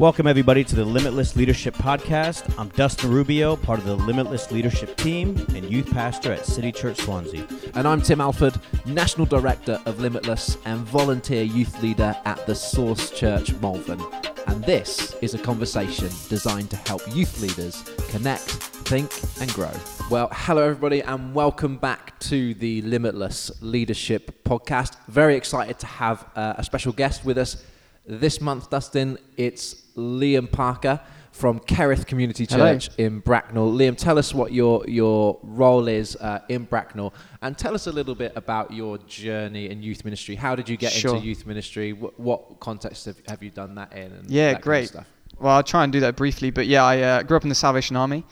Welcome, everybody, to the Limitless Leadership Podcast. I'm Dustin Rubio, part of the Limitless Leadership team and youth pastor at City Church Swansea. And I'm Tim Alford, National Director of Limitless and volunteer youth leader at the Source Church Malvern. And this is a conversation designed to help youth leaders connect, think, and grow. Well, hello, everybody, and welcome back to the Limitless Leadership Podcast. Very excited to have uh, a special guest with us this month, Dustin. It's Liam Parker from Kerith Community Church Hello. in Bracknell. Liam, tell us what your your role is uh, in Bracknell, and tell us a little bit about your journey in youth ministry. How did you get Sure. into youth ministry? What, what context have, have you done that in? And Yeah, that kind of great. stuff? Well, I'll try and do that briefly, but yeah, I uh, grew up in the Salvation Army,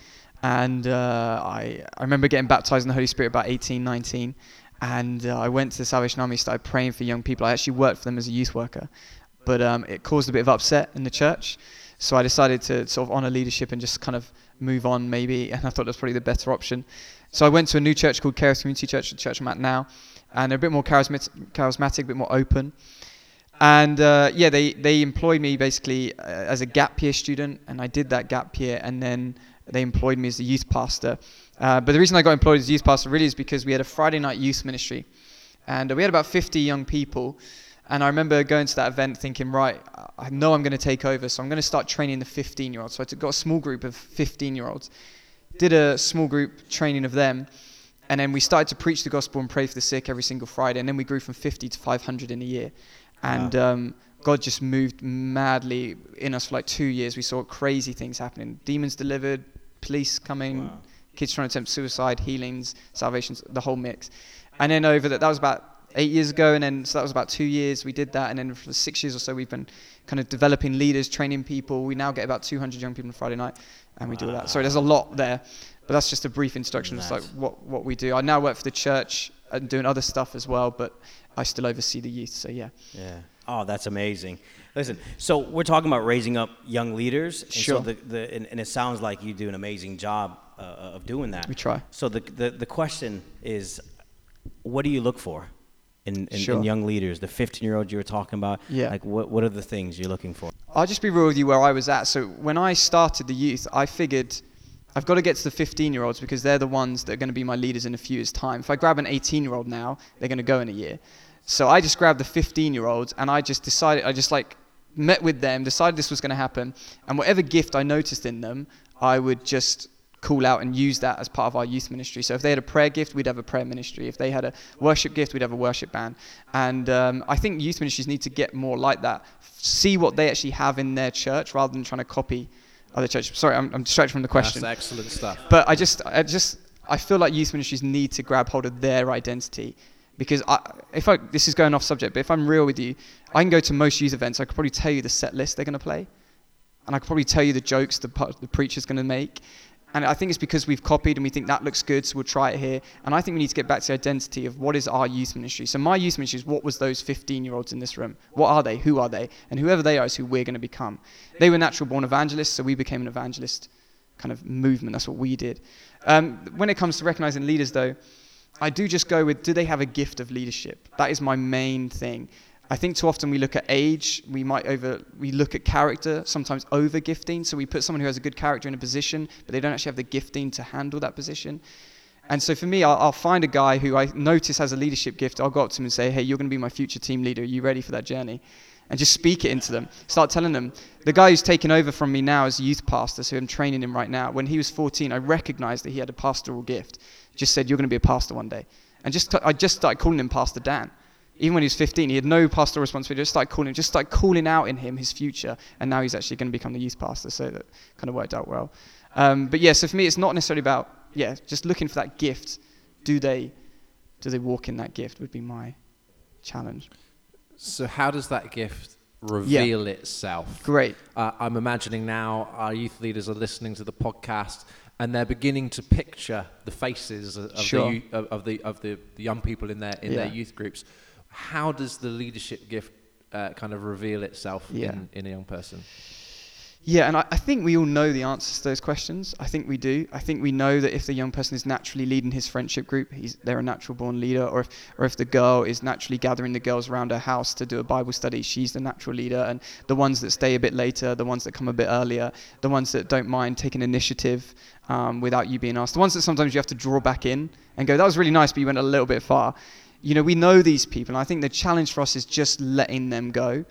and uh, I I remember getting baptized in the Holy Spirit about 18, 19, and uh, I went to the Salvation Army, started praying for young people. I actually worked for them as a youth worker, but um, it caused a bit of upset in the church, so I decided to sort of honor leadership and just kind of move on maybe, and I thought that was probably the better option. So I went to a new church called Kerith Community Church, the church I'm at now, and they're a bit more charismatic, charismatic a bit more open. And uh, yeah, they, they employed me basically uh, as a gap year student, and I did that gap year, and then they employed me as a youth pastor. Uh, but the reason I got employed as a youth pastor really is because we had a Friday night youth ministry, and we had about 50 young people. And I remember going to that event thinking, right, I know I'm going to take over, so I'm going to start training the 15 year olds. So I got a small group of 15 year olds, did a small group training of them, and then we started to preach the gospel and pray for the sick every single Friday. And then we grew from 50 to 500 in a year. And um, God just moved madly in us for like two years. We saw crazy things happening demons delivered, police coming, kids trying to attempt suicide, healings, salvations, the whole mix. And then over that, that was about eight years ago. And then, so that was about two years we did that. And then for six years or so, we've been kind of developing leaders, training people. We now get about 200 young people on Friday night. And we do that. Sorry, there's a lot there. But that's just a brief introduction of like what, what we do. I now work for the church and doing other stuff as well, but I still oversee the youth. So yeah. Yeah. Oh, that's amazing. Listen, so we're talking about raising up young leaders. And Sure. So the, the, and, and it sounds like you do an amazing job uh, of doing that. We try. So the, the, the question is, what do you look for in, in, Sure. in young leaders? The 15 year old you were talking about. Yeah. Like, what, what are the things you're looking for? I'll just be real with you where I was at. So when I started the youth, I figured I've got to get to the 15 year olds because they're the ones that are going to be my leaders in a few years' time. If I grab an 18 year old now, they're going to go in a year. So I just grabbed the 15 year olds and I just decided, I just like met with them, decided this was going to happen. And whatever gift I noticed in them, I would just call out and use that as part of our youth ministry. So if they had a prayer gift, we'd have a prayer ministry. If they had a worship gift, we'd have a worship band. And um, I think youth ministries need to get more like that. See what they actually have in their church rather than trying to copy other churches. Sorry, I'm, I'm distracted from the question. That's excellent stuff. But I just, I just, I feel like youth ministries need to grab hold of their identity, because I, if I, this is going off subject, but if I'm real with you, I can go to most youth events. I could probably tell you the set list they're going to play, and I could probably tell you the jokes the the preacher's going to make. And I think it's because we've copied and we think that looks good, so we'll try it here. And I think we need to get back to the identity of what is our youth ministry. So my youth ministry is what was those 15 year olds in this room? What are they? Who are they? And whoever they are is who we're going to become. They were natural born evangelists, so we became an evangelist kind of movement. That's what we did. Um, when it comes to recognizing leaders, though, I do just go with do they have a gift of leadership? That is my main thing. I think too often we look at age, we might over, we look at character, sometimes over gifting. So we put someone who has a good character in a position, but they don't actually have the gifting to handle that position. And so for me, I'll, I'll find a guy who I notice has a leadership gift. I'll go up to him and say, hey, you're going to be my future team leader. Are you ready for that journey? And just speak it into them. Start telling them. The guy who's taken over from me now is a youth pastor, so I'm training him right now. When he was 14, I recognized that he had a pastoral gift. Just said, you're going to be a pastor one day. And just I just started calling him Pastor Dan. Even when he was 15, he had no pastoral responsibility. Just started calling, just started calling out in him his future, and now he's actually going to become the youth pastor. So that kind of worked out well. Um, but yeah, so for me, it's not necessarily about yeah, just looking for that gift. Do they, do they walk in that gift? Would be my challenge. So how does that gift reveal itself? Great. Uh, I'm imagining now our youth leaders are listening to the podcast and they're beginning to picture the faces of, Sure. the, of, the of the, the young people in their in their youth groups. How does the leadership gift uh, kind of reveal itself Yeah. in, in a young person? Yeah, and I, I think we all know the answers to those questions. I think we do. I think we know that if the young person is naturally leading his friendship group, he's, they're a natural born leader, or if, or if the girl is naturally gathering the girls around her house to do a Bible study, she's the natural leader. And the ones that stay a bit later, the ones that come a bit earlier, the ones that don't mind taking initiative um, without you being asked, the ones that sometimes you have to draw back in and go, that was really nice, but you went a little bit far. You know, we know these people, and I think the challenge for us is just letting them go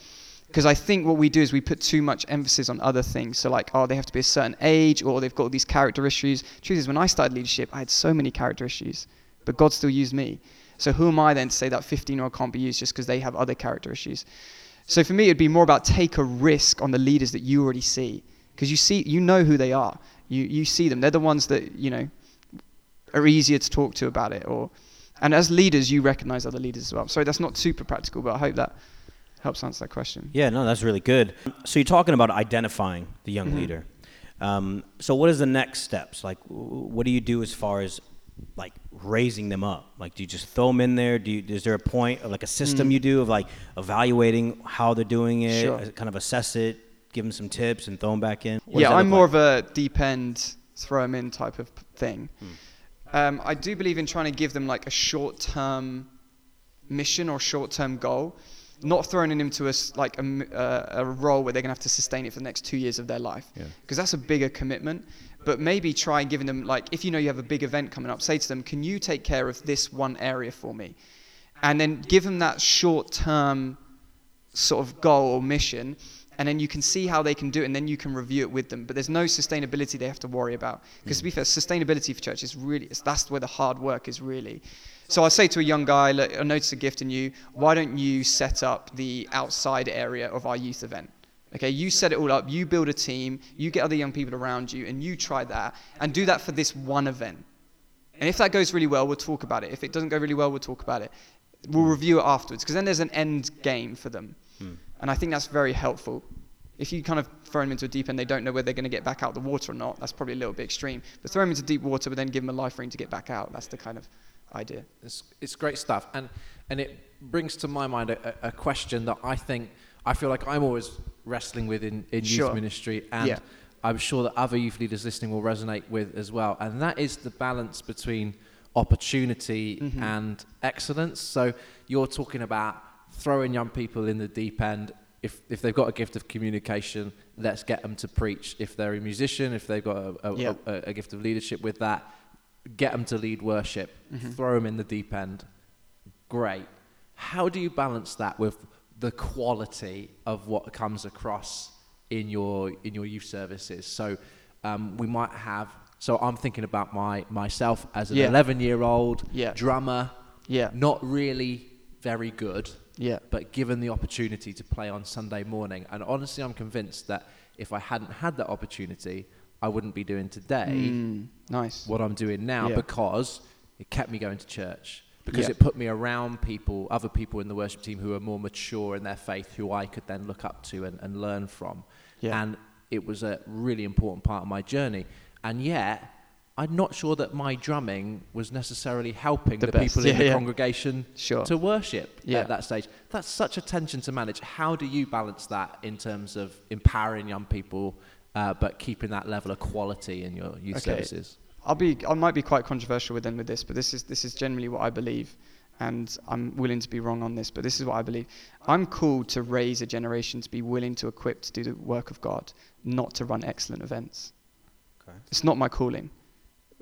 because I think what we do is we put too much emphasis on other things. So like, oh, they have to be a certain age, or they've got all these character issues. Truth is, when I started leadership, I had so many character issues, but God still used me. So who am I then to say that 15-year-old can't be used just because they have other character issues? So for me, it'd be more about take a risk on the leaders that you already see, because you see, you know who they are. You you see them. They're the ones that you know are easier to talk to about it, or and as leaders, you recognize other leaders as well. Sorry, that's not super practical, but I hope that helps answer that question. Yeah, no, that's really good. So you're talking about identifying the young Mm-hmm. leader. Um, so what is the next steps? Like, what do you do as far as like raising them up? Like, do you just throw them in there? Do you, is there a point of like a system you do of like evaluating how they're doing it, Mm. Sure. uh, kind of assess it, give them some tips, and throw them back in? What yeah, I'm more like? of a deep end, throw them in type of thing. Um, I do believe in trying to give them like a short term mission or short term goal, not throwing them into a like a, uh, a role where they're gonna have to sustain it for the next two years of their life, Yeah. because that's a bigger commitment. But maybe try giving them like if you know you have a big event coming up, say to them, "Can you take care of this one area for me?" And then give them that short term sort of goal or mission and then you can see how they can do it and then you can review it with them. But there's no sustainability they have to worry about. Because to be hmm. fair sustainability for church is really it's, that's where the hard work is really. So i say to a young guy look i notice a gift in you. Why don't you set up the outside area of our youth event? Okay you set it all up you build a team you get other young people around you and you try that and do that for this one event. And if that goes really well, we'll talk about it. If it doesn't go really well, we'll talk about it. We'll review it afterwards because then there's an end game for them. Hmm. And I think that's very helpful. If you kind of throw them into a deep end, they don't know whether they're going to get back out the water or not. That's probably a little bit extreme. But throw them into deep water, but then give them a life ring to get back out. That's the kind of idea. It's, it's great stuff, and and it brings to my mind a, a question that I think I feel like I'm always wrestling with in, in youth Sure. ministry, and Yeah. I'm sure that other youth leaders listening will resonate with as well. And that is the balance between opportunity Mm-hmm. and excellence. So you're talking about throwing young people in the deep end. If, if they've got a gift of communication, let's get them to preach. If they're a musician, if they've got a, a, Yeah. a, a gift of leadership with that, get them to lead worship, Mm-hmm. throw them in the deep end. Great. How do you balance that with the quality of what comes across in your in your youth services? So um, we might have. So I'm thinking about my myself as an Yeah. 11 year old Yeah. drummer, Yeah. not really very good, Yeah. but given the opportunity to play on Sunday morning. And honestly, I'm convinced that if I hadn't had that opportunity, I wouldn't be doing today Mm, nice. what I'm doing now Yeah. because it kept me going to church. Because Yeah. it put me around people, other people in the worship team who are more mature in their faith, who I could then look up to and, and learn from. Yeah. And it was a really important part of my journey. And yet, I'm not sure that my drumming was necessarily helping The the, people in the yeah. congregation Sure. to worship Yeah. at that stage. That's such a tension to manage. How do you balance that in terms of empowering young people, uh, but keeping that level of quality in your youth Okay. services? I'll be I might be quite controversial with them with this, but this is this is generally what I believe, and I'm willing to be wrong on this, but this is what I believe. I'm called to raise a generation to be willing to equip to do the work of God, not to run excellent events. Okay. It's not my calling.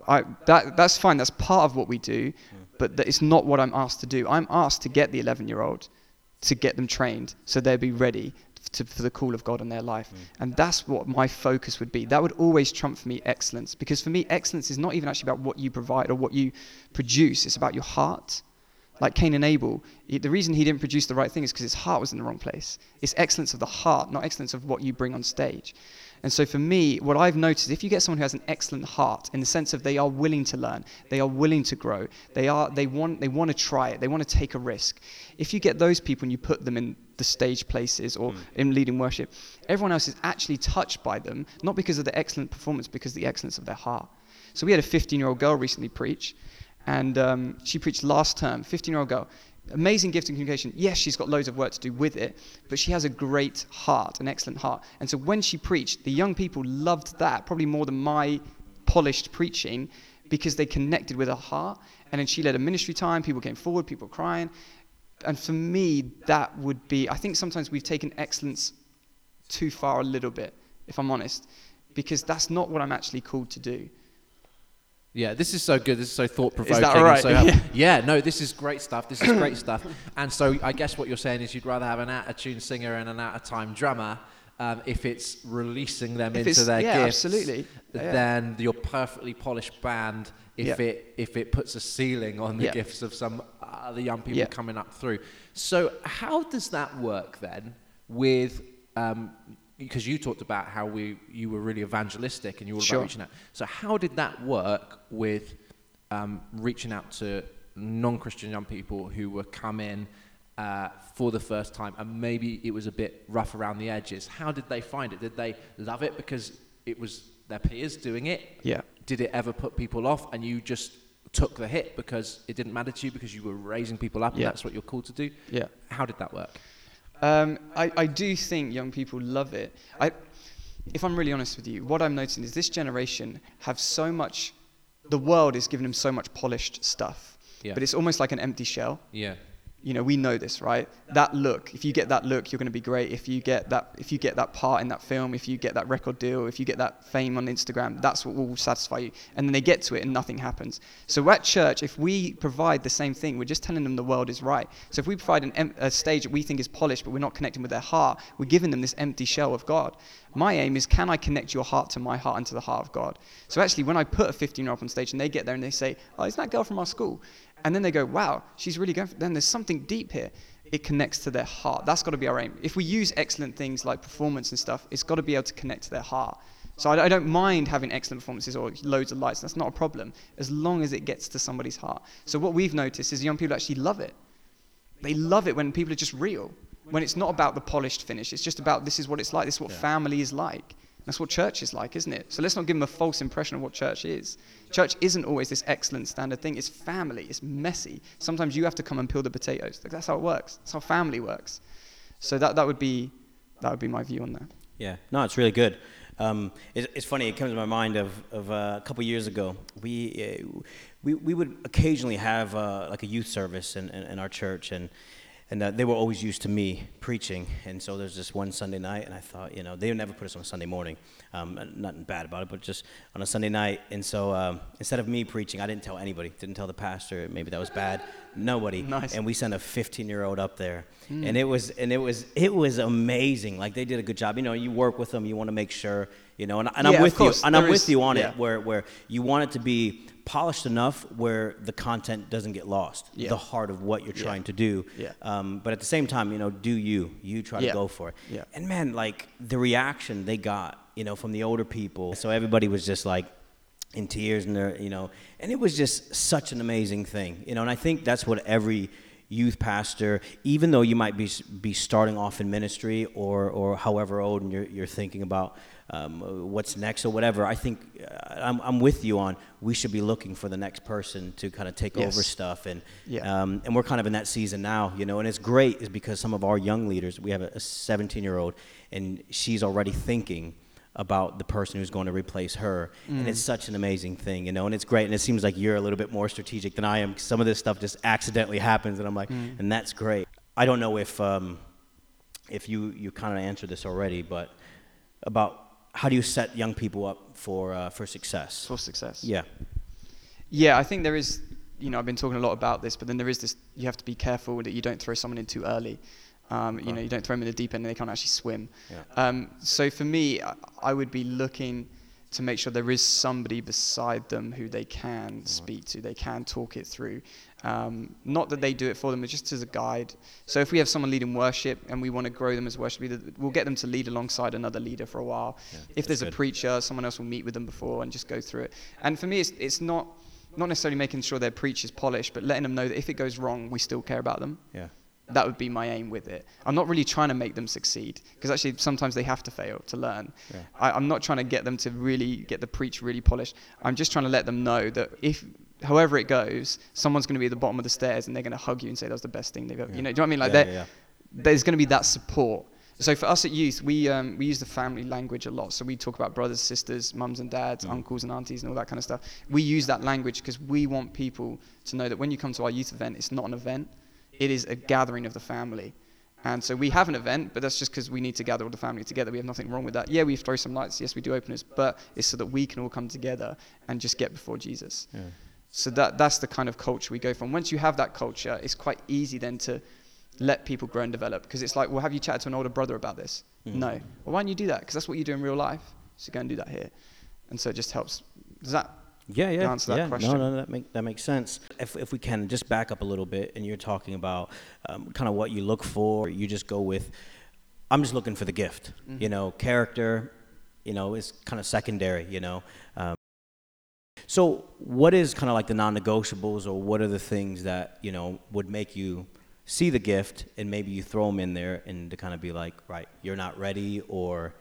I, that, that's fine. That's part of what we do, but that it's not what I'm asked to do. I'm asked to get the 11 year old, to get them trained so they'll be ready to, for the call of God in their life. Mm. And that's what my focus would be. That would always trump for me excellence because for me, excellence is not even actually about what you provide or what you produce, it's about your heart. Like Cain and Abel, he- the reason he didn't produce the right thing is because his heart was in the wrong place. It's excellence of the heart, not excellence of what you bring on stage. And so for me, what I've noticed, if you get someone who has an excellent heart, in the sense of they are willing to learn, they are willing to grow, they are they want they want to try it, they want to take a risk. If you get those people and you put them in the stage places or mm. in leading worship, everyone else is actually touched by them, not because of the excellent performance, because of the excellence of their heart. So we had a 15-year-old girl recently preach, and um, she preached last term, 15-year-old girl, amazing gift in communication. Yes, she's got loads of work to do with it, but she has a great heart, an excellent heart. And so when she preached, the young people loved that probably more than my polished preaching because they connected with her heart. And then she led a ministry time, people came forward, people crying. And for me, that would be, I think sometimes we've taken excellence too far a little bit, if I'm honest, because that's not what I'm actually called to do. Yeah, this is so good. This is so thought provoking. all right? So yeah. yeah, no, this is great stuff. This is great stuff. And so I guess what you're saying is you'd rather have an out of tune singer and an out of time drummer um, if it's releasing them If into their yeah, gifts absolutely. Yeah. than your perfectly polished band if Yeah. it if it puts a ceiling on the Yeah. gifts of some other young people coming up through. So how does that work then with um, because you talked about how we you were really evangelistic and you were all Sure. about reaching out. So how did that work with um, reaching out to non-Christian young people who were coming uh, for the first time and maybe it was a bit rough around the edges? How did they find it? Did they love it because it was their peers doing it? Yeah. Did it ever put people off and you just took the hit because it didn't matter to you because you were raising people up and that's what you're called to do? Yeah. How did that work? Um, I, I do think young people love it. I, if I'm really honest with you, what I'm noticing is this generation have so much, the world is giving them so much polished stuff, Yeah. but it's almost like an empty shell. Yeah. You know, we know this, right? That look, if you get that look, you're going to be great. If you get that, if you get that part in that film, if you get that record deal, if you get that fame on Instagram, that's what will satisfy you. And then they get to it and nothing happens. So at church, if we provide the same thing, we're just telling them the world is right. So if we provide an a stage that we think is polished, but we're not connecting with their heart, we're giving them this empty shell of God. My aim is, can I connect your heart to my heart and to the heart of God? So actually, when I put a 15 year old on stage and they get there and they say, "Oh, isn't that girl from our school?" And then they go, wow, she's really going for Then there's something deep here. It connects to their heart. That's got to be our aim. If we use excellent things like performance and stuff, it's got to be able to connect to their heart. So I, I don't mind having excellent performances or loads of lights. That's not a problem, as long as it gets to somebody's heart. So what we've noticed is young people actually love it. They love it when people are just real. When it's not about the polished finish. It's just about this is what it's like. This is what family is like. That's what church is like, isn't it? So let's not give them a false impression of what church is. Church isn't always this excellent standard thing. It's family. It's messy. Sometimes you have to come and peel the potatoes. Like, That's how it works. That's how family works. So that, that would be that would be my view on that. Yeah, no, it's really good. Um, it's, it's funny. It comes to my mind of, of uh, a couple of years ago. We, uh, we we would occasionally have uh, like a youth service in, in, in our church, and and uh, they were always used to me preaching. And so there's this one Sunday night, and I thought, you know, they would never put us on a Sunday morning. Um, nothing bad about it, but just on a Sunday night. And so um, instead of me preaching, I didn't tell anybody. Didn't tell the pastor. Maybe that was bad. Nobody. Nice. And we sent a 15 year old up there, and it was and it was it was amazing. Like they did a good job. You know, you work with them. You want to make sure. You know, and, and Yeah, I'm with you. And I'm there with you on yeah. it. Where where you want it to be polished enough where the content doesn't get lost. Yeah. The heart of what you're Yeah. trying to do. Yeah. Um, but at the same time, you know, do you? You try Yeah. to go for it. Yeah. And man, like the reaction they got, you know, from the older people. So everybody was just like in tears and they're, you know, and it was just such an amazing thing, you know, and I think that's what every youth pastor, even though you might be be starting off in ministry or or however old and you're you're thinking about um, what's next or whatever, I think uh, I'm I'm with you on we should be looking for the next person to kind of take Yes. over stuff and Yeah. um, and we're kind of in that season now, you know, and it's great is because some of our young leaders, we have a 17 year old and she's already thinking about the person who's going to replace her. And it's such an amazing thing, you know, and it's great. And it seems like you're a little bit more strategic than I am. Some of this stuff just accidentally happens, and I'm like, and that's great. I don't know if um, if you you kind of answered this already, but about how do you set young people up for uh, for success? For success. Yeah, Yeah, I think there is, you know, I've been talking a lot about this, but then there is this, you have to be careful that you don't throw someone in too early. Um, you know, you don't throw them in the deep end and they can't actually swim. Yeah. Um, so for me, I, I would be looking to make sure there is somebody beside them who they can speak to, they can talk it through. Um, not that they do it for them, but just as a guide. So if we have someone leading worship and we want to grow them as worship leader, we'll get them to lead alongside another leader for a while. if there's good. a preacher, someone else will meet with them before and just go through it. And for me, it's, it's not not necessarily making sure their preach is polished, but letting them know that if it goes wrong, we still care about them. yeah, That would be my aim with it. I'm not really trying to make them succeed because actually sometimes they have to fail to learn. Yeah. I, I'm not trying to get them to really get the preach really polished. I'm just trying to let them know that if however it goes, someone's going to be at the bottom of the stairs and they're going to hug you and say that was the best thing they've ever. Yeah. You know, do you know what I mean? Like Yeah, yeah, there's going to be that support. So for us at youth, we um, we use the family language a lot. So we talk about brothers, sisters, mums and dads, Mm. uncles and aunties, and all that kind of stuff. We use that language because we want people to know that when you come to our youth event, it's not an event; it is a gathering of the family. And so we have an event, but that's just because we need to gather all the family together. We have nothing wrong with that. Yeah, we throw some lights. Yes, we do openers, but it's so that we can all come together and just get before Jesus. Yeah. So that that's the kind of culture we go from. Once you have that culture, it's quite easy then to let people grow and develop because it's like, well, have you chatted to an older brother about this? Mm. No. Well, why don't you do that? Because that's what you do in real life. So go and do that here, and so it just helps. Does that? Yeah, yeah, answer that yeah. question. No, no, that make that makes sense. If if we can just back up a little bit, and you're talking about um, kind of what you look for, you just go with. I'm just looking for the gift. Mm-hmm. You know, character. You know, is kind of secondary. You know. Um, so, what is kind of like the non-negotiables, or what are the things that you know would make you see the gift, and maybe you throw them in there, and to kind of be like, right, you're not ready, or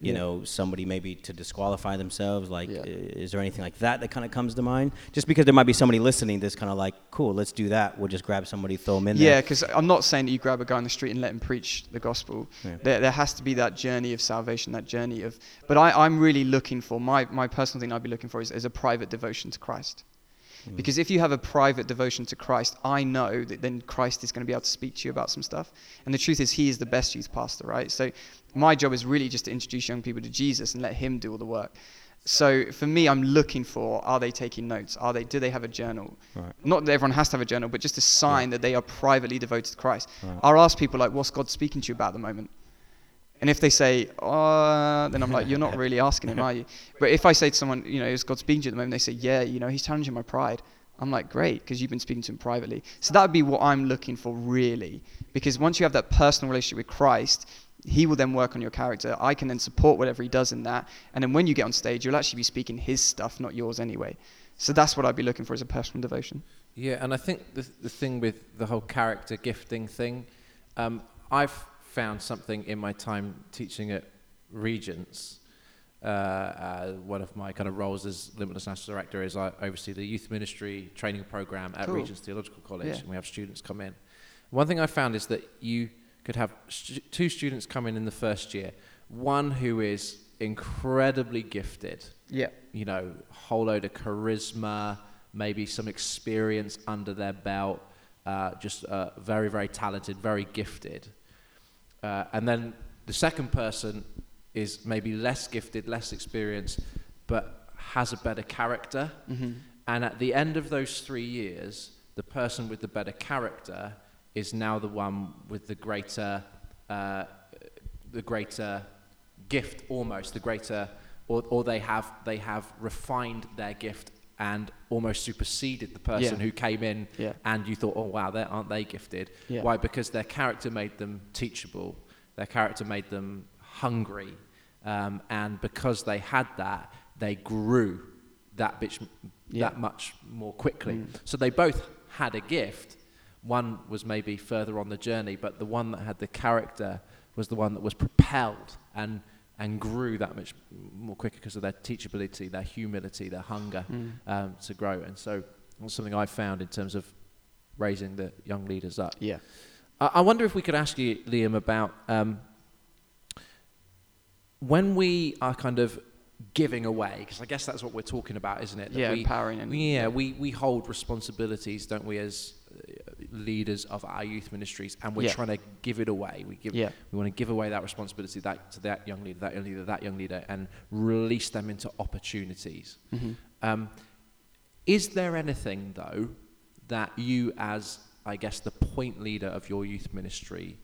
you Yeah. know, somebody maybe to disqualify themselves. Like, Yeah. is there anything like that that kind of comes to mind? Just because there might be somebody listening that's kind of like, cool, let's do that. We'll just grab somebody, throw them in Yeah, because I'm not saying that you grab a guy on the street and let him preach the gospel. Yeah. There, there has to be that journey of salvation, that journey of. But I, I'm really looking for my my personal thing. I'd be looking for is, is a private devotion to Christ. Mm. Because if you have a private devotion to Christ, I know that then Christ is going to be able to speak to you about some stuff. And the truth is, He is the best youth pastor, right? So my job is really just to introduce young people to Jesus and let Him do all the work. So for me, I'm looking for: Are they taking notes? Are they? Do they have a journal? Right. Not that everyone has to have a journal, but just a sign that they are privately devoted to Christ. Right. I'll ask people like, "What's God speaking to you about at the moment?" And if they say, uh, then I'm like, you're not really asking him, are you? But if I say to someone, you know, is God speaking to you at the moment? They say, yeah, you know, he's challenging my pride. I'm like, great, because you've been speaking to him privately. So that would be what I'm looking for, really. Because once you have that personal relationship with Christ, he will then work on your character. I can then support whatever he does in that. And then when you get on stage, you'll actually be speaking his stuff, not yours anyway. So that's what I'd be looking for as a personal devotion. Yeah, and I think the, the thing with the whole character gifting thing, um, I've found something in my time teaching at Regents. Uh, uh, one of my kind of roles as Limitless National Director is I oversee the youth ministry training program at Cool. Regents Theological College, Yeah. and we have students come in. One thing I found is that you could have stu- two students come in in the first year, one who is incredibly gifted, Yeah. you know, whole load of charisma, maybe some experience under their belt, uh, just uh, very, very talented, very gifted. Uh, and then the second person is maybe less gifted, less experienced, but has a better character. Mm-hmm. And at the end of those three years, the person with the better character is now the one with the greater, uh, the greater gift, almost the greater, or, or they have they have refined their gift and almost superseded the person Yeah. who came in, Yeah. and you thought, oh wow, they aren't they gifted? Yeah. Why? Because their character made them teachable. Their character made them hungry, um, and because they had that, they grew that bit Yeah. that much more quickly. Mm. So they both had a gift. One was maybe further on the journey, but the one that had the character was the one that was propelled and and grew that much more quicker because of their teachability, their humility, their hunger Mm. um, to grow. And so that's something I found in terms of raising the young leaders up. Yeah. I, I wonder if we could ask you, Liam, about um, when we are kind of giving away, because I guess that's what we're talking about, isn't it? That Yeah, we, empowering and- yeah, we, we hold responsibilities, don't we, as leaders of our youth ministries, and we're Yeah. trying to give it away. We give, Yeah. we want to give away that responsibility that, to that young leader, that young leader, that young leader, and release them into opportunities. Mm-hmm. Um, is there anything, though, that you, as I guess the point leader of your youth ministry,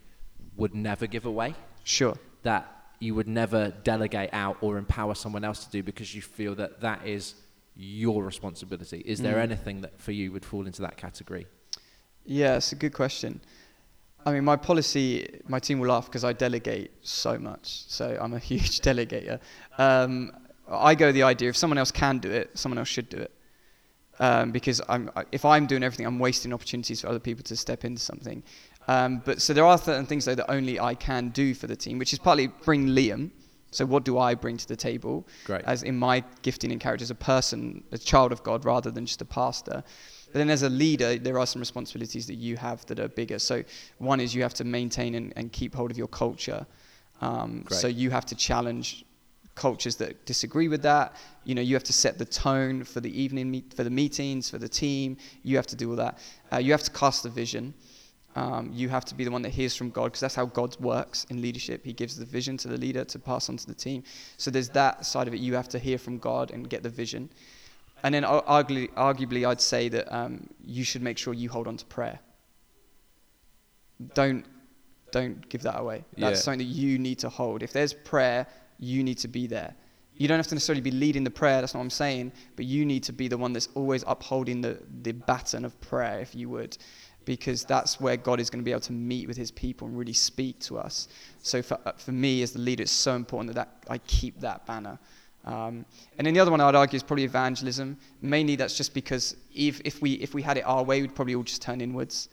would never give away? Sure. That you would never delegate out or empower someone else to do because you feel that that is your responsibility? Is there Mm. anything that for you would fall into that category? Yeah, it's a good question. I mean, my policy, my team will laugh because I delegate so much. So I'm a huge delegator. Um, I go the idea if someone else can do it, someone else should do it. Um, because I'm, if I'm doing everything, I'm wasting opportunities for other people to step into something. Um, but so there are certain things though that only I can do for the team, which is partly bring Liam. So what do I bring to the table? Great. As in my gifting and character as a person, a child of God, rather than just a pastor. But then as a leader, there are some responsibilities that you have that are bigger. So one is you have to maintain and, and keep hold of your culture. Um, so you have to challenge cultures that disagree with that. You know, you have to set the tone for the evening, meet, for the meetings, for the team. You have to do all that. Uh, you have to cast the vision. Um, you have to be the one that hears from God because that's how God works in leadership. He gives the vision to the leader to pass on to the team. So there's that side of it. You have to hear from God and get the vision. And then arguably, arguably I'd say that um, you should make sure you hold on to prayer. Don't don't give that away. That's Yeah. something that you need to hold. If there's prayer, you need to be there. You don't have to necessarily be leading the prayer, that's not what I'm saying, but you need to be the one that's always upholding the, the baton of prayer, if you would, because that's where God is going to be able to meet with his people and really speak to us. So for, uh, for me as the leader, it's so important that, that I keep that banner. Um, and then the other one I'd argue is probably evangelism. Mainly that's just because if, if, we, if we had it our way, we'd probably all just turn inwards.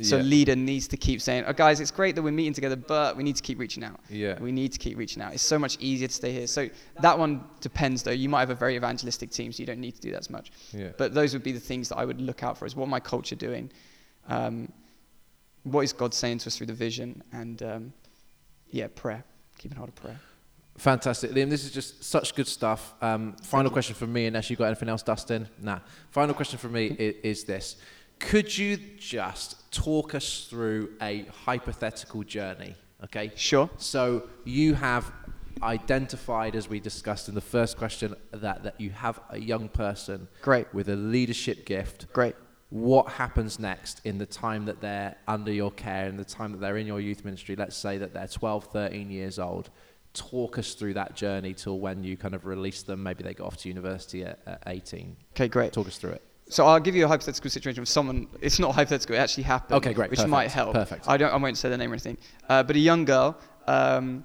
So Yeah. leader needs to keep saying, "Oh, guys, it's great that we're meeting together, but we need to keep reaching out. Yeah. we need to keep reaching out. It's so much easier to stay here. So that one depends, though. You might have a very evangelistic team, so you don't need to do that as much. Yeah. But those would be the things that I would look out for: is what my culture doing, um, what is God saying to us through the vision, and um, yeah, prayer. Keeping hold of prayer. Fantastic, Liam. This is just such good stuff. Um, final question from me, unless you've got anything else, Dustin. Nah. Final question from me is, is this: Could you just talk us through a hypothetical journey? Okay. Sure. So you have identified, as we discussed in the first question, that that you have a young person Great. with a leadership gift. Great. What happens next in the time that they're under your care, in the time that they're in your youth ministry? Let's say that they're 12, 13 years old. Talk us through that journey till when you kind of release them. Maybe they go off to university at, at 18. Okay, great. Talk us through it. So I'll give you a hypothetical situation of someone. It's not hypothetical; it actually happened. Okay, great, Which perfect, might help. perfect. I don't. I won't say the name or anything. Uh, but a young girl. Um,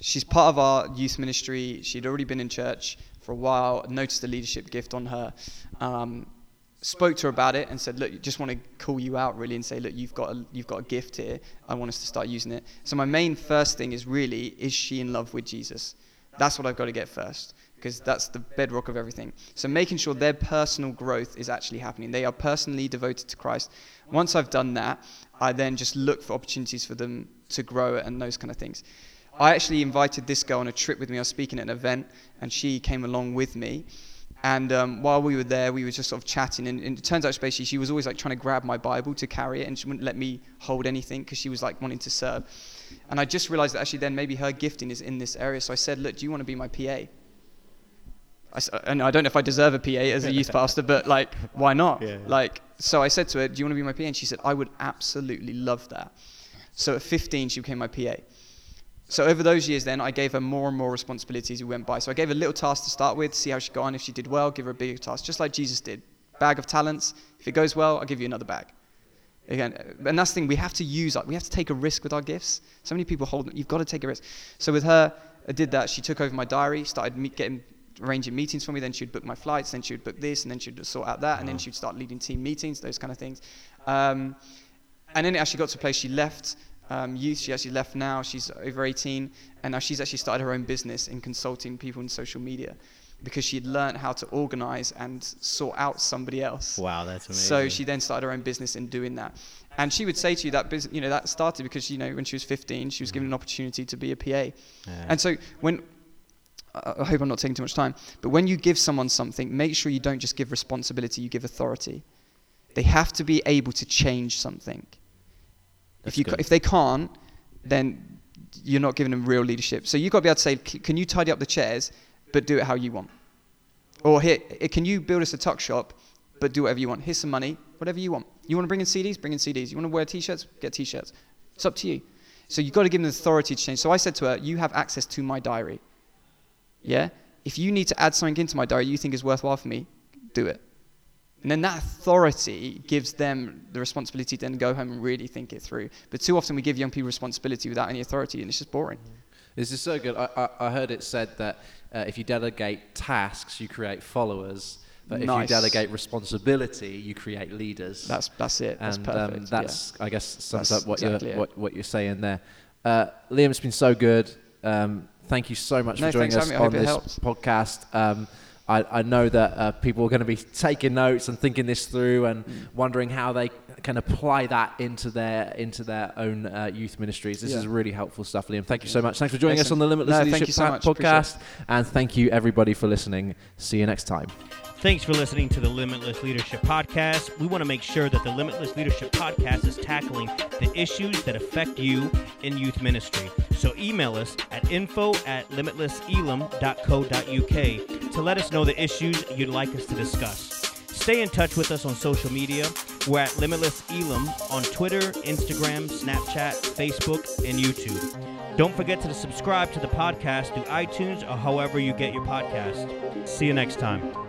she's part of our youth ministry. She'd already been in church for a while. Noticed the leadership gift on her. Um, spoke to her about it and said, "Look, just want to call you out really and say, look, you've got a, you've got a gift here. I want us to start using it." So my main first thing is really, is she in love with Jesus? That's what I've got to get first because that's the bedrock of everything. So making sure their personal growth is actually happening. They are personally devoted to Christ. Once I've done that, I then just look for opportunities for them to grow and those kind of things. I actually invited this girl on a trip with me. I was speaking at an event, and she came along with me. And um, while we were there, we were just sort of chatting. And, and it turns out, basically, she was always like trying to grab my Bible to carry it, and she wouldn't let me hold anything because she was like wanting to serve. And I just realized that actually, then maybe her gifting is in this area. So I said, "Look, do you want to be my PA?" I and I don't know if I deserve a PA as a youth pastor, but like, why not? Yeah. Like, so I said to her, "Do you want to be my PA?" And she said, "I would absolutely love that." So at 15, she became my PA. So over those years, then I gave her more and more responsibilities as we went by. So I gave her a little task to start with, see how she got on. If she did well, give her a bigger task, just like Jesus did. Bag of talents. If it goes well, I'll give you another bag. Again, and that's the thing. We have to use. Like, we have to take a risk with our gifts. So many people hold. You've got to take a risk. So with her, I did that. She took over my diary, started meet, getting arranging meetings for me. Then she'd book my flights. Then she would book this, and then she'd sort out that, and then she'd start leading team meetings, those kind of things. Um, and then it actually got to a place she left um, youth. She actually left now. She's over 18, and now she's actually started her own business in consulting people in social media because she'd learned how to organize and sort out somebody else. Wow, that's amazing. So she then started her own business in doing that. And she would say to you that business, you know, that started because you know when she was 15, she was given an opportunity to be a PA. Yeah. And so when I I hope I'm not taking too much time, but when you give someone something, make sure you don't just give responsibility, you give authority. They have to be able to change something. That's if you ca- if they can't, then you're not giving them real leadership. So you've got to be able to say, can you tidy up the chairs, but do it how you want? Or here, eh, can you build us a tuck shop, but do whatever you want? Here's some money, whatever you want. You want to bring in CDs, bring in CDs. You want to wear t-shirts, get t-shirts. It's up to you. So you've got to give them the authority to change. So I said to her, you have access to my diary. Yeah? If you need to add something into my diary you think is worthwhile for me, do it. And then that authority gives them the responsibility to then go home and really think it through. But too often we give young people responsibility without any authority, and it's just boring. This is so good. I, I, I heard it said that uh, if you delegate tasks, you create followers. But if you delegate responsibility, you create leaders. That's that's it. That's and perfect. um, yeah. that's I guess sums That's up what exactly you're what, what you're saying there. Uh, Liam, it's been so good. Um, thank you so much No, for joining us on this it podcast. Um, I, I know that uh, people are going to be taking notes and thinking this through and Mm. wondering how they can apply that into their into their own uh, youth ministries. This Yeah. is really helpful stuff, Liam. Thank you so much. Thanks for joining us on the Limitless No, thank Leadership you so Pa- much. Appreciate podcast, and thank you everybody for listening. See you next time. Thanks for listening to the Limitless Leadership Podcast. We want to make sure that the Limitless Leadership Podcast is tackling the issues that affect you in youth ministry. So email us at info at limitlesselim.co.uk to let us know the issues you'd like us to discuss. Stay in touch with us on social media. We're at Limitless Elim on Twitter, Instagram, Snapchat, Facebook, and YouTube. Don't forget to subscribe to the podcast through iTunes or however you get your podcast. See you next time.